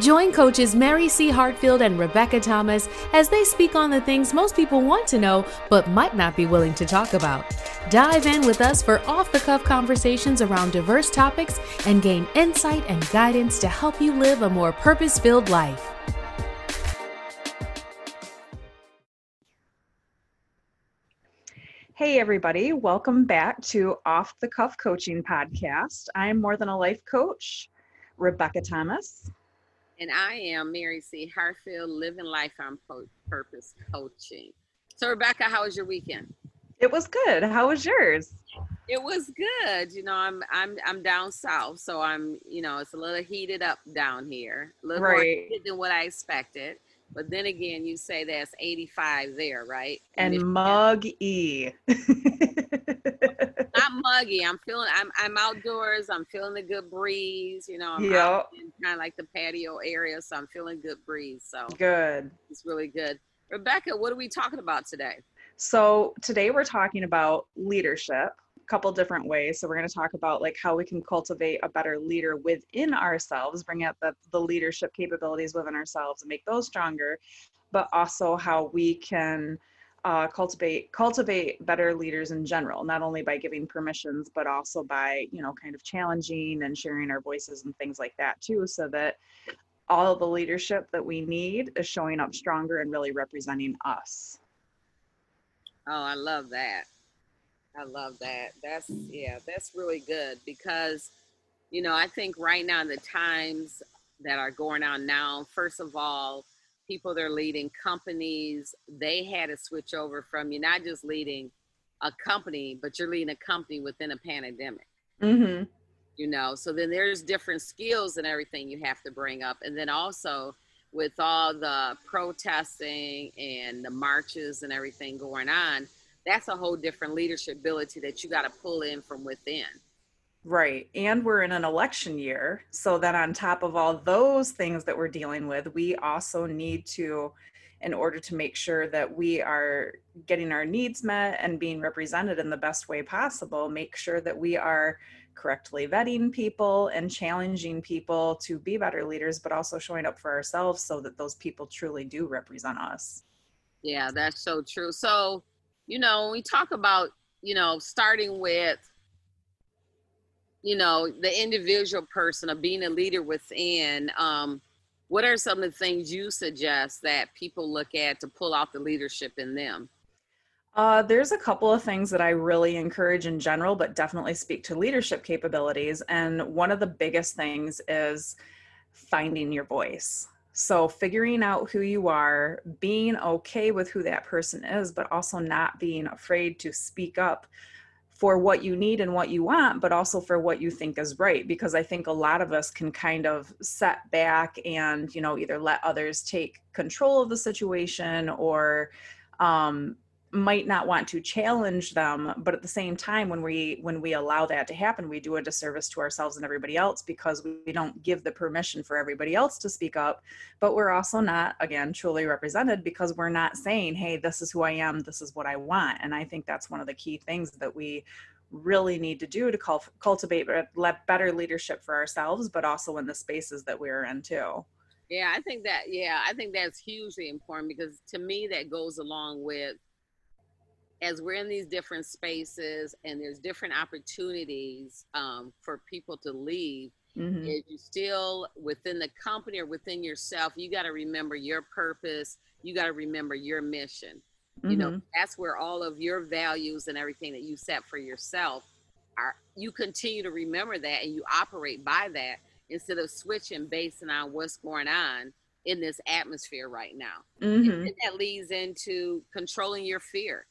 Join coaches Mary C. Hartfield and Rebecca Thomas as they speak on the things most people want to know but might not be willing to talk about. Dive in with us for off the cuff conversations around diverse topics and gain insight and guidance to help you live a more purpose filled life. Hey, everybody, welcome back to Off the Cuff Coaching Podcast. I'm more than a life coach, Rebecca Thomas. And I am Mary C. Hartfield, living life on purpose coaching. So, Rebecca, how was your weekend? It was good. How was yours? It was good. You know, I'm I'm I'm down south, so I'm you know it's a little heated up down here, a little right. more heated than what I expected. But then again, you say that's 85 there, right? And muggy. Not muggy. I'm feeling. I'm I'm outdoors. I'm feeling the good breeze. You know, I'm yep. kind of like the patio area, so I'm feeling good breeze. So good. It's really good. Rebecca, what are we talking about today? So today we're talking about leadership couple different ways. So we're going to talk about like how we can cultivate a better leader within ourselves, bring out the, the leadership capabilities within ourselves and make those stronger, but also how we can uh, cultivate cultivate better leaders in general not only by giving permissions but also by you know kind of challenging and sharing our voices and things like that too so that all the leadership that we need is showing up stronger and really representing us oh i love that i love that that's yeah that's really good because you know i think right now the times that are going on now first of all people that are leading companies, they had to switch over from you're not just leading a company, but you're leading a company within a pandemic. Mm-hmm. You know, so then there's different skills and everything you have to bring up. And then also with all the protesting and the marches and everything going on, that's a whole different leadership ability that you got to pull in from within. Right. And we're in an election year. So then, on top of all those things that we're dealing with, we also need to, in order to make sure that we are getting our needs met and being represented in the best way possible, make sure that we are correctly vetting people and challenging people to be better leaders, but also showing up for ourselves so that those people truly do represent us. Yeah, that's so true. So, you know, when we talk about, you know, starting with, you know the individual person of being a leader within um, what are some of the things you suggest that people look at to pull out the leadership in them uh, there's a couple of things that I really encourage in general, but definitely speak to leadership capabilities. And one of the biggest things is finding your voice. So, figuring out who you are, being okay with who that person is, but also not being afraid to speak up for what you need and what you want, but also for what you think is right. Because I think a lot of us can kind of set back and, you know, either let others take control of the situation or um, might not want to challenge them but at the same time when we when we allow that to happen we do a disservice to ourselves and everybody else because we don't give the permission for everybody else to speak up. But we're also not again truly represented because we're not saying hey this is who i am this is what i want. And i think that's one of the key things that we really need to do to cultivate better leadership for ourselves but also in the spaces that we're in too. Yeah i think that yeah i think that's hugely important because to me that goes along with as we're in these different spaces and there's different opportunities um, for people to leave, mm-hmm. is you still within the company or within yourself, you got to remember your purpose. You got to remember your mission. Mm-hmm. You know, mm-hmm. that's where all of your values and everything that you set for yourself are. You continue to remember that and you operate by that instead of switching based on what's going on in this atmosphere right now. Mm-hmm. And that leads into controlling your fear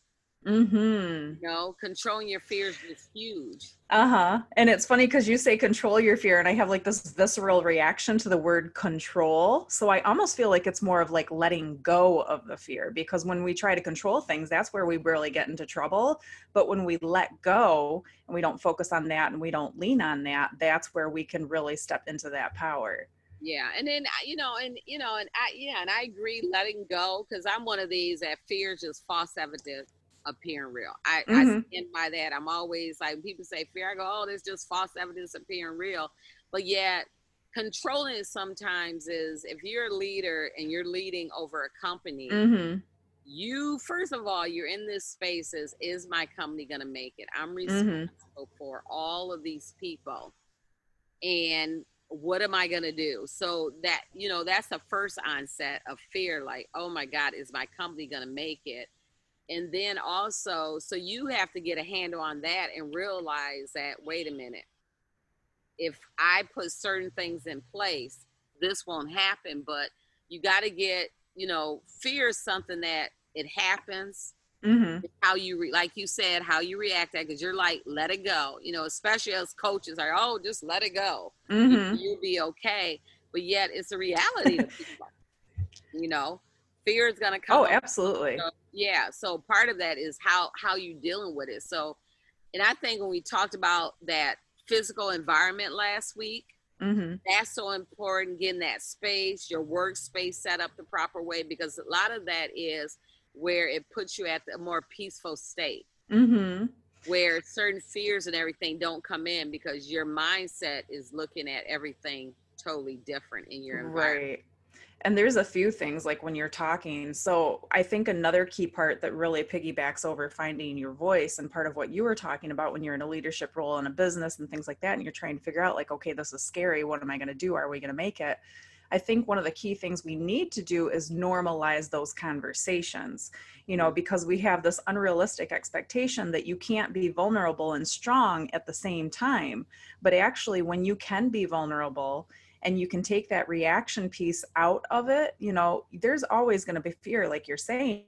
Mm-hmm. You know, controlling your fears is huge. Uh-huh. And it's funny because you say control your fear, and I have like this visceral reaction to the word control. So I almost feel like it's more of like letting go of the fear because when we try to control things, that's where we really get into trouble. But when we let go and we don't focus on that and we don't lean on that, that's where we can really step into that power yeah and then you know and you know and i yeah and i agree letting go because i'm one of these that fears just false evidence appearing real. I, mm-hmm. I stand by that. I'm always like people say fear. I go, oh, there's just false evidence appearing real. But yet controlling sometimes is if you're a leader and you're leading over a company Mm-hmm. you first of all you're in this space as is my company going to make it i'm Mhm. responsible for all of these people and what am i going to do so that you know that's the first onset of fear like oh my god is my company going to make it and then also so you have to get a handle on that and realize that wait a minute. If i put certain things in place this won't happen but you got to get you know fear is something that it happens. Mm-hmm. how you re- like you said how you react that because you're like let it go you know especially as coaches are oh just let it go. Mm-hmm. you'll be okay. But yet it's a reality you know fear is going to come Oh, up. absolutely. So, yeah so part of that is how how you dealing with it so and i think when we talked about that physical environment last week Mm-hmm. that's so important getting that space your workspace set up the proper way because a lot of that is where it puts you at a more peaceful state Mm-hmm. where certain fears and everything don't come in because your mindset is looking at everything totally different in your environment Right. And there's a few things like when you're talking. So I think another key part that really piggybacks over finding your voice and part of what you were talking about when you're in a leadership role in a business and things like that, and you're trying to figure out, like, okay, this is scary. What am I going to do? Are we going to make it? I think one of the key things we need to do is normalize those conversations, you know, because we have this unrealistic expectation that you can't be vulnerable and strong at the same time. But actually, when you can be vulnerable, and you can take that reaction piece out of it, you know, there's always going to be fear, like you're saying.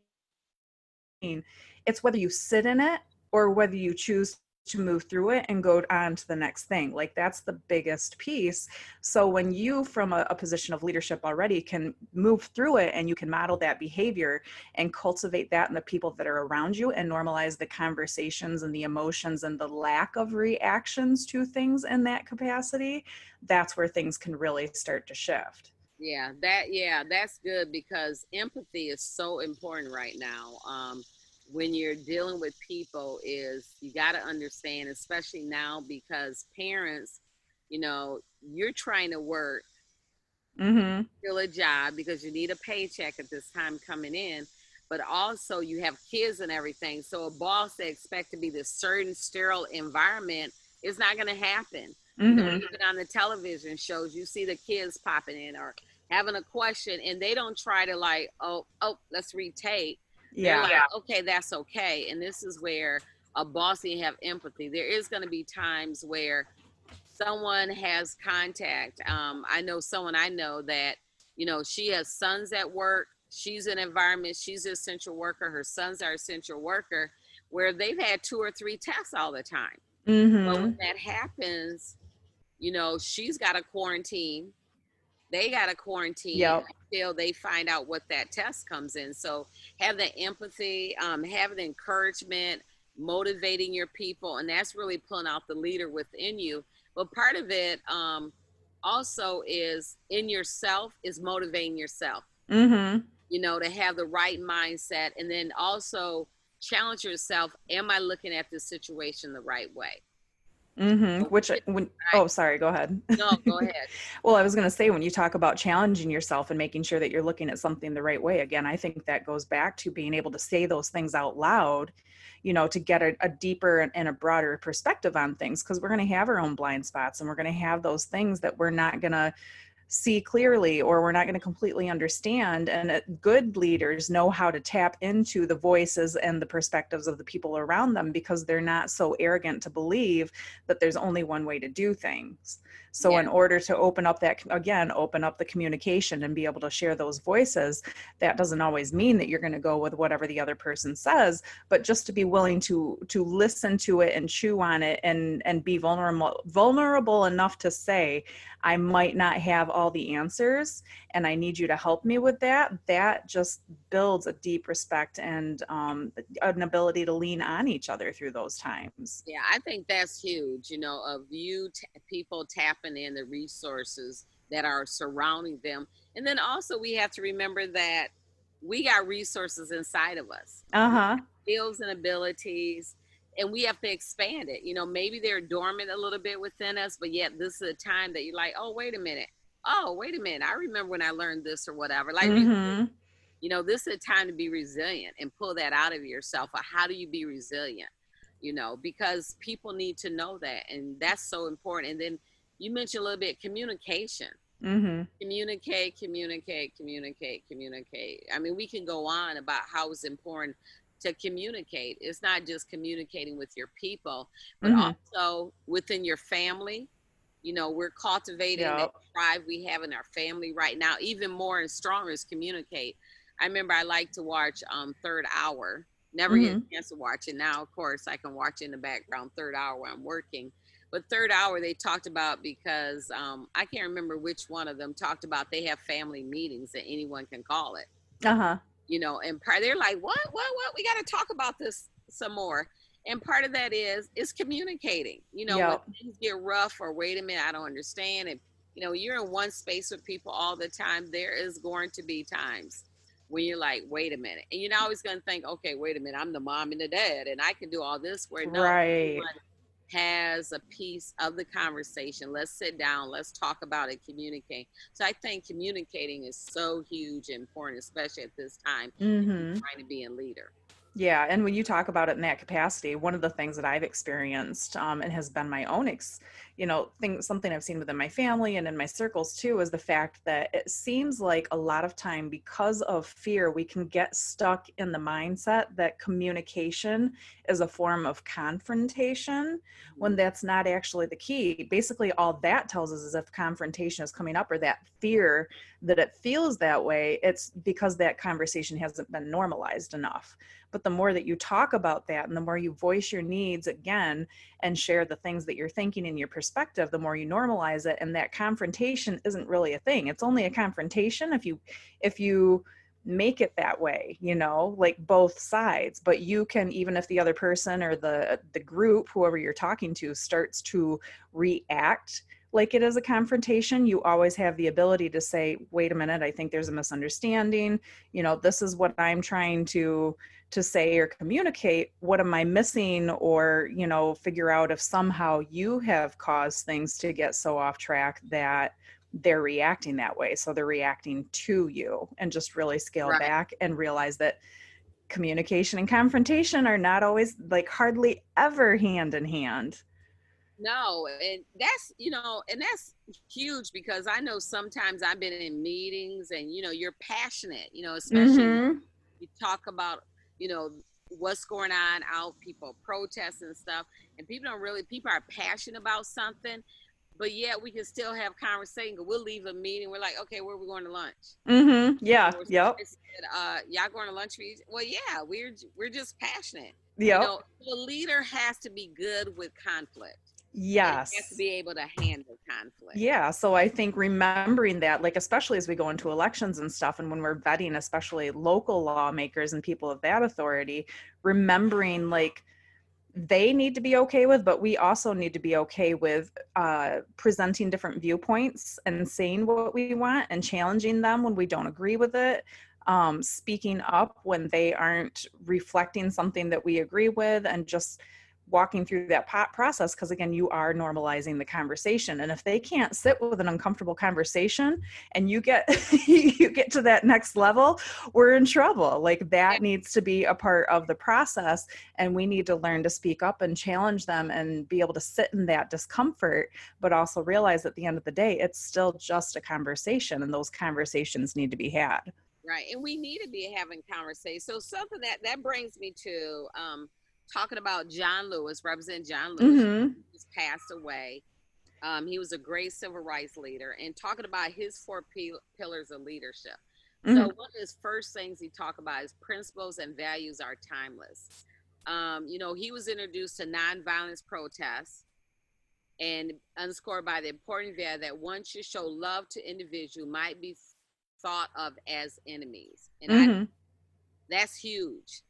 It's whether you sit in it or whether you choose to move through it and go on to the next thing. Like that's the biggest piece. So when you, from a, a position of leadership already, can move through it and you can model that behavior and cultivate that in the people that are around you and normalize the conversations and the emotions and the lack of reactions to things in that capacity, that's where things can really start to shift. yeah that yeah that's good because empathy is so important right now um, when you're dealing with people is you got to understand especially now because parents you know you're trying to work Mm-hmm. fill a job because you need a paycheck at this time coming in but also you have kids and everything so a boss that expect to be this certain sterile environment is not going to happen you know, Mm-hmm. even on the television shows you see the kids popping in or having a question and they don't try to like oh oh let's retake Yeah. like, okay that's okay and this is where a boss you have empathy there is going to be times where someone has contact um, i know someone i know that you know she has sons at work she's an environment she's an essential worker her sons are essential worker where they've had two or three tests all the time but Mm-hmm. when that happens, you know, she's got a quarantine. They got a quarantine Yep. Until they find out what that test comes in. So have the empathy, um, have the encouragement, motivating your people, and that's really pulling out the leader within you. But part of it um, also is in yourself is motivating yourself. Mm-hmm. You know, to have the right mindset, and then also challenge yourself. Am I looking at this situation the right way? Mm-hmm. Which when oh sorry, go ahead. No, go ahead. Well, I was going to say, when you talk about challenging yourself and making sure that you're looking at something the right way, again, I think that goes back to being able to say those things out loud, you know, to get a, a deeper and, and a broader perspective on things, because we're going to have our own blind spots and we're going to have those things that we're not going to see clearly or we're not going to completely understand. And uh, good leaders know how to tap into the voices and the perspectives of the people around them because they're not so arrogant to believe that there's only one way to do things. So, in order to open up that, again, open up the communication and be able to share those voices, that doesn't always mean that you're going to go with whatever the other person says, but just to be willing to to listen to it and chew on it and and be vulnerable vulnerable enough to say, I might not have all the answers, and I need you to help me with that. That just builds a deep respect and um, an ability to lean on each other through those times. Yeah, I think that's huge, you know, of you t- people tapping in the resources that are surrounding them. And then also we have to remember that we got resources inside of us. Uh huh. skills and abilities and we have to expand it. You know, maybe they're dormant a little bit within us, but yet this is a time that you're like, oh, wait a minute. Oh, wait a minute. I remember when I learned this or whatever. Like, mm-hmm. you know, this is a time to be resilient and pull that out of yourself. Or how do you be resilient? You know, because people need to know that. And that's so important. And then you mentioned a little bit communication. Mm-hmm. Communicate, communicate, communicate, communicate. I mean, we can go on about how it's important to communicate. It's not just communicating with your people, but mm-hmm. also within your family. You know, we're cultivating yep. that drive we have in our family right now. Even more and stronger is communicate. I remember I like to watch um, Third Hour. Never mm-hmm. get a chance to watch it now. Of course, I can watch in the background Third Hour when I'm working. But Third Hour they talked about because um, I can't remember which one of them talked about they have family meetings that anyone can call it. Uh huh you know, and part they're like, what, what, what? We got to talk about this some more. And part of that is is communicating. You know, yep. when things get rough or wait a minute, I don't understand. And you know, you're in one space with people all the time. There is going to be times when you're like, wait a minute, and you're not always going to think, okay, wait a minute, I'm the mom and the dad, and I can do all this. Where no, right has a piece of the conversation. Let's sit down, let's talk about it, communicate. So I think communicating is so huge and important, especially at this time, mm-hmm. trying to be a leader. Yeah, and when you talk about it in that capacity, one of the things that I've experienced um, and has been my own, ex- you know, thing something I've seen within my family and in my circles too is the fact that it seems like a lot of time because of fear, we can get stuck in the mindset that communication is a form of confrontation when mm-hmm. that's not actually the key. Basically, all that tells us is if confrontation is coming up or that fear that it feels that way, it's because that conversation hasn't been normalized enough but the more that you talk about that and the more you voice your needs again and share the things that you're thinking in your perspective the more you normalize it and that confrontation isn't really a thing. It's only a confrontation if you if you make it that way you know like both sides. But you can even if the other person or the the group whoever you're talking to starts to react like it is a confrontation, you always have the ability to say, wait a minute, I think there's a misunderstanding. You know, this is what I'm trying to to say or communicate what am i missing or you know figure out if somehow you have caused things to get so off track that they're reacting that way so they're reacting to you and just really scale right. back and realize that communication and confrontation are not always like hardly ever hand in hand no and that's you know and that's huge because i know sometimes i've been in meetings and you know you're passionate you know especially mm-hmm. you talk about you know what's going on out people protest and stuff and people don't really people are passionate about something but yet we can still have conversation. We'll leave a meeting we're like okay where are we going to lunch? Mm-hmm. Yeah. yep uh y'all going to lunch well yeah we're we're just passionate yeah you know, the leader has to be good with conflict Yes. to be able to handle conflict. Yeah. So I think remembering that, like, especially as we go into elections and stuff, and when we're vetting, especially local lawmakers and people of that authority, remembering like they need to be okay with, but we also need to be okay with uh, presenting different viewpoints and saying what we want and challenging them when we don't agree with it. Um, speaking up when they aren't reflecting something that we agree with, and just walking through that process because again you are normalizing the conversation and if they can't sit with an uncomfortable conversation and you get you get to that next level we're in trouble like that needs to be a part of the process and we need to learn to speak up and challenge them and be able to sit in that discomfort but also realize at the end of the day it's still just a conversation and those conversations need to be had. Right and we need to be having conversations so something that that brings me to um talking about John Lewis, Representative John Lewis, mm-hmm. who's passed away. Um, he was a great civil rights leader, and talking about his four p- pillars of leadership. Mm-hmm. So one of his first things he talked about is principles and values are timeless. Um, you know, he was introduced to nonviolence protests and underscored by the important value that one should show love to individual might be thought of as enemies. And mm-hmm. I, that's huge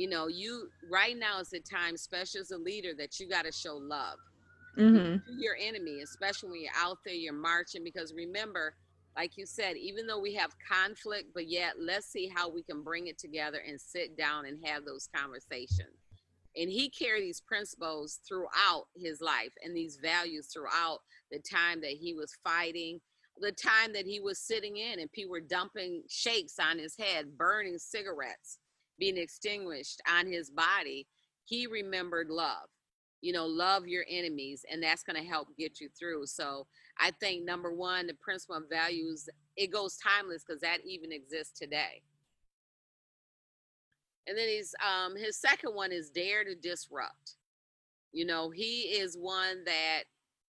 you know you right now is the time especially as a leader that you got to show love. Mm-hmm. to your enemy especially when you're out there you're marching because remember like you said even though we have conflict but yet let's see how we can bring it together and sit down and have those conversations. And he carried these principles throughout his life and these values throughout the time that he was fighting, the time that he was sitting in and people were dumping shakes on his head, burning cigarettes, being extinguished on his body. He remembered love you know, love your enemies, and that's going to help get you through. So I think number one, the principle of values, it goes timeless because that even exists today. And then he's um his second one is dare to disrupt. You know, he is one that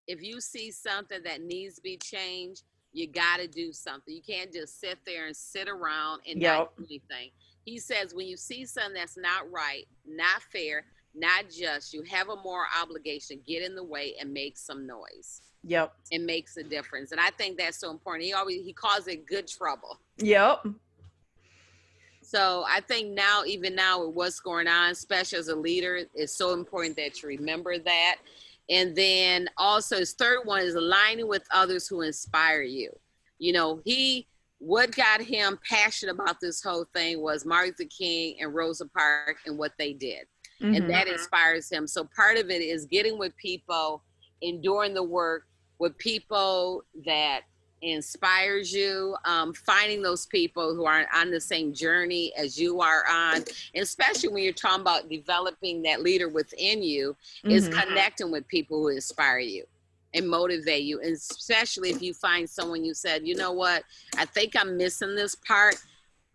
if you see something that needs to be changed, you got to do something. You can't just sit there and sit around and yep. not do anything. He says when you see something that's not right, not fair, not just you have a moral obligation get in the way and make some noise. Yep. It makes a difference. And i think that's so important. He always he calls it good trouble. Yep. So i think now even now with what's going on especially as a leader it's so important that you remember that. And then also his third one is aligning with others who inspire you. You know he what got him passionate about this whole thing was martin luther king and rosa parks and what they did mm-hmm. and that inspires him. So part of it is getting with people, enduring the work with people that inspires you um, finding those people who are on the same journey as you are on and especially when you're talking about developing that leader within you mm-hmm. is connecting with people who inspire you and motivate you and especially if you find someone you said you know what i think i'm missing this part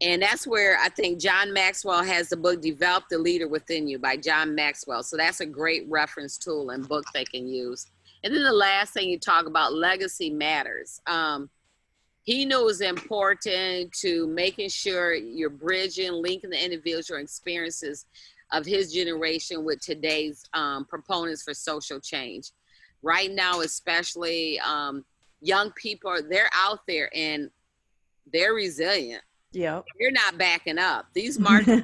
and that's where I think John Maxwell has the book Develop the Leader Within You by John Maxwell. So that's a great reference tool and book they can use. And then the last thing you talk about legacy matters. Um, he knows important to making sure you're bridging, linking the individual experiences of his generation with today's um, proponents for social change. Right now, especially um, young people, they're out there and they're resilient yeah. You're not backing up. These marches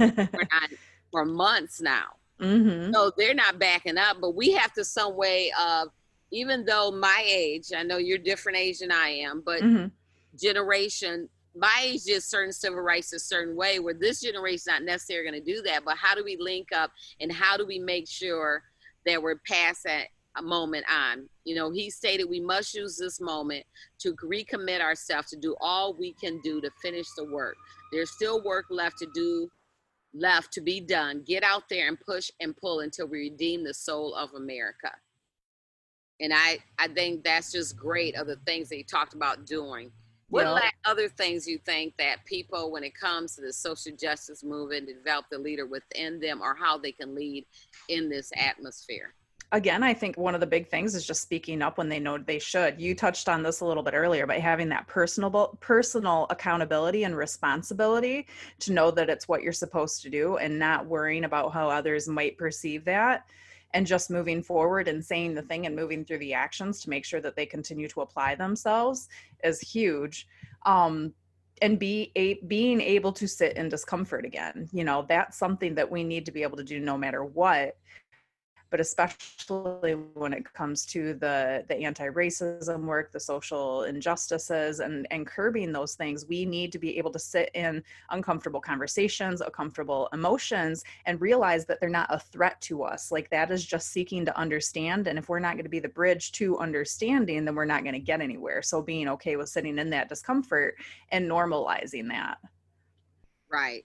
for months now. Mm-hmm. So they're not backing up, but we have to some way of, even though my age, I know you're different age than I am, but mm-hmm. generation, my age is certain civil rights a certain way where this generation is not necessarily going to do that. But how do we link up and how do we make sure that we're past that moment on. You know, he stated we must use this moment to recommit ourselves to do all we can do to finish the work. There's still work left to do, left to be done. Get out there and push and pull until we redeem the soul of America. And I, I think that's just great of the things that he talked about doing. What other things you think that people, when it comes to the social justice movement, develop the leader within them or how they can lead in this atmosphere? Again, I think one of the big things is just speaking up when they know they should. You touched on this a little bit earlier, but having that personal personal accountability and responsibility to know that it's what you're supposed to do and not worrying about how others might perceive that and just moving forward and saying the thing and moving through the actions to make sure that they continue to apply themselves is huge. Um, and be a, being able to sit in discomfort again you know that's something that we need to be able to do no matter what but especially when it comes to the the anti-racism work the social injustices and and curbing those things we need to be able to sit in uncomfortable conversations uncomfortable emotions and realize that they're not a threat to us. Like that is just seeking to understand and if we're not going to be the bridge to understanding then we're not going to get anywhere. So being okay with sitting in that discomfort and normalizing that. Right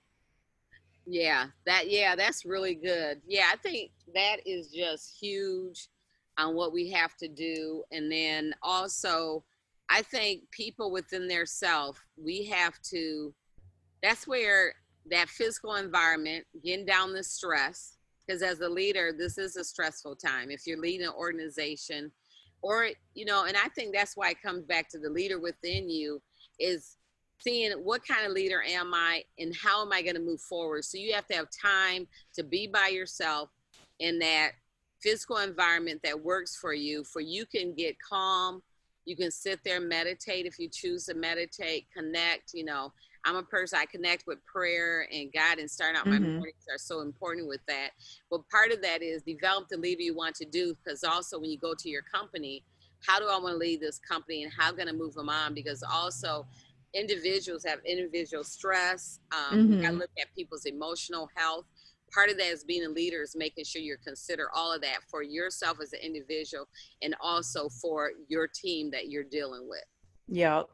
yeah, that yeah, that's really good. Yeah, I think that is just huge on what we have to do. And then also I think people within their self, we have to that's where that physical environment, getting down the stress, because as a leader, this is a stressful time. If you're leading an organization, or you know, and I think that's why it comes back to the leader within you is seeing what kind of leader am I and how am I going to move forward. So you have to have time to be by yourself in that physical environment that works for you, for you can get calm. You can sit there, meditate if you choose to meditate, connect. You know, I'm a person I connect with prayer and God, and starting out mm-hmm. my mornings are so important with that. But part of that is develop the leader you want to do, because also when you go to your company, how do I want to lead this company and how going to move them on? Because also individuals have individual stress. Um, mm-hmm. got to look at people's emotional health. part of that is being a leader is making sure you consider all of that for yourself as an individual and also for your team that you're dealing with. Yep.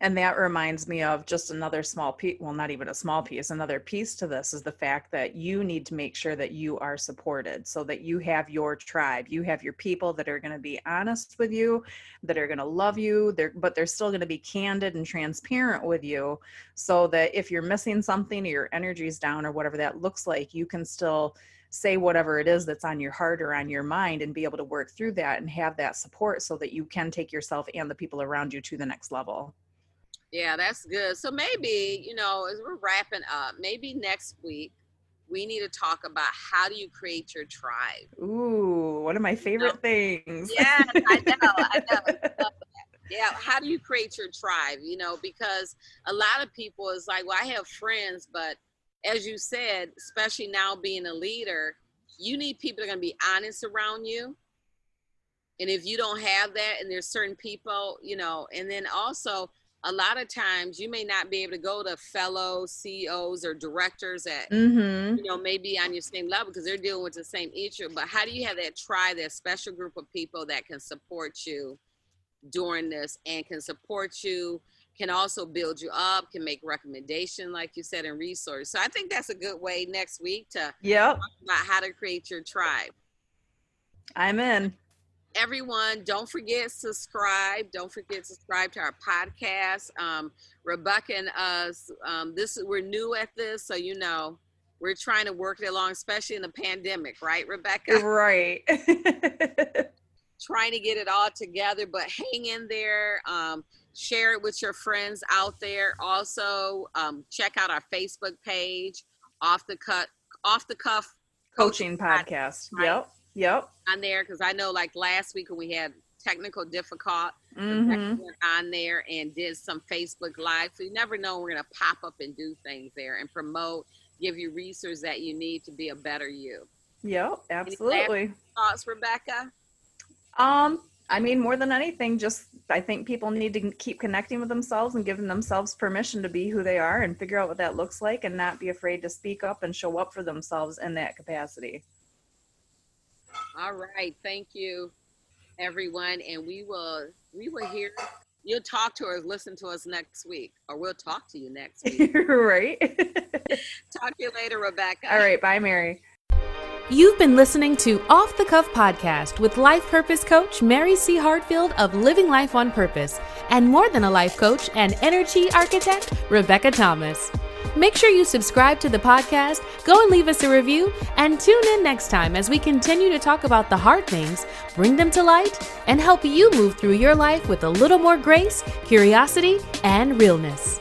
And that reminds me of just another small piece, well, not even a small piece, another piece to this is the fact that you need to make sure that you are supported so that you have your tribe. You have your people that are going to be honest with you, that are going to love you, they're, but they're still going to be candid and transparent with you so that if you're missing something or your energy's down or whatever that looks like, you can still say whatever it is that's on your heart or on your mind and be able to work through that and have that support so that you can take yourself and the people around you to the next level. Yeah, that's good. So maybe, you know, as we're wrapping up, maybe next week we need to talk about how do you create your tribe. Ooh, one of my favorite you know? things. Yeah, I know, I know. Yeah, how do you create your tribe? You know, because a lot of people is like, well, I have friends, but as you said, especially now being a leader, you need people that are going to be honest around you. And if you don't have that, and there's certain people, you know, and then also a lot of times you may not be able to go to fellow CEOs or directors at mm-hmm. you know maybe on your same level because they're dealing with the same issue. But how do you have that tribe, that special group of people that can support you during this and can support you, can also build you up, can make recommendation like you said and resource. So I think that's a good way next week to yeah about how to create your tribe. I'm in everyone, don't forget subscribe. Don't forget subscribe to our podcast. Um, Rebecca and us, um, this we're new at this, so you know we're trying to work it along, especially in the pandemic, right, Rebecca? Right. trying to get it all together, but hang in there. Um, share it with your friends out there. Also, um, check out our Facebook page, off the cut, off the cuff coaching, coaching podcast. podcast? Yep. Yep. On there because I know like last week when we had technical difficult mm-hmm. on there and did some Facebook live. So you never know we're gonna pop up and do things there and promote, give you resources that you need to be a better you. Yep, absolutely. Thoughts, Rebecca? Um, I mean, more than anything, just I think people need to keep connecting with themselves and giving themselves permission to be who they are and figure out what that looks like and not be afraid to speak up and show up for themselves in that capacity. All right. Thank you, everyone. And we will we will hear you'll talk to us, listen to us next week, or we'll talk to you next week. right. talk to you later, Rebecca. All right. Bye, Mary. You've been listening to Off the Cuff Podcast with life purpose coach Mary C. Hartfield of Living Life on Purpose, and more than a life coach and energy architect, Rebecca Thomas. Make sure you subscribe to the podcast, go and leave us a review, and tune in next time as we continue to talk about the hard things, bring them to light, and help you move through your life with a little more grace, curiosity, and realness.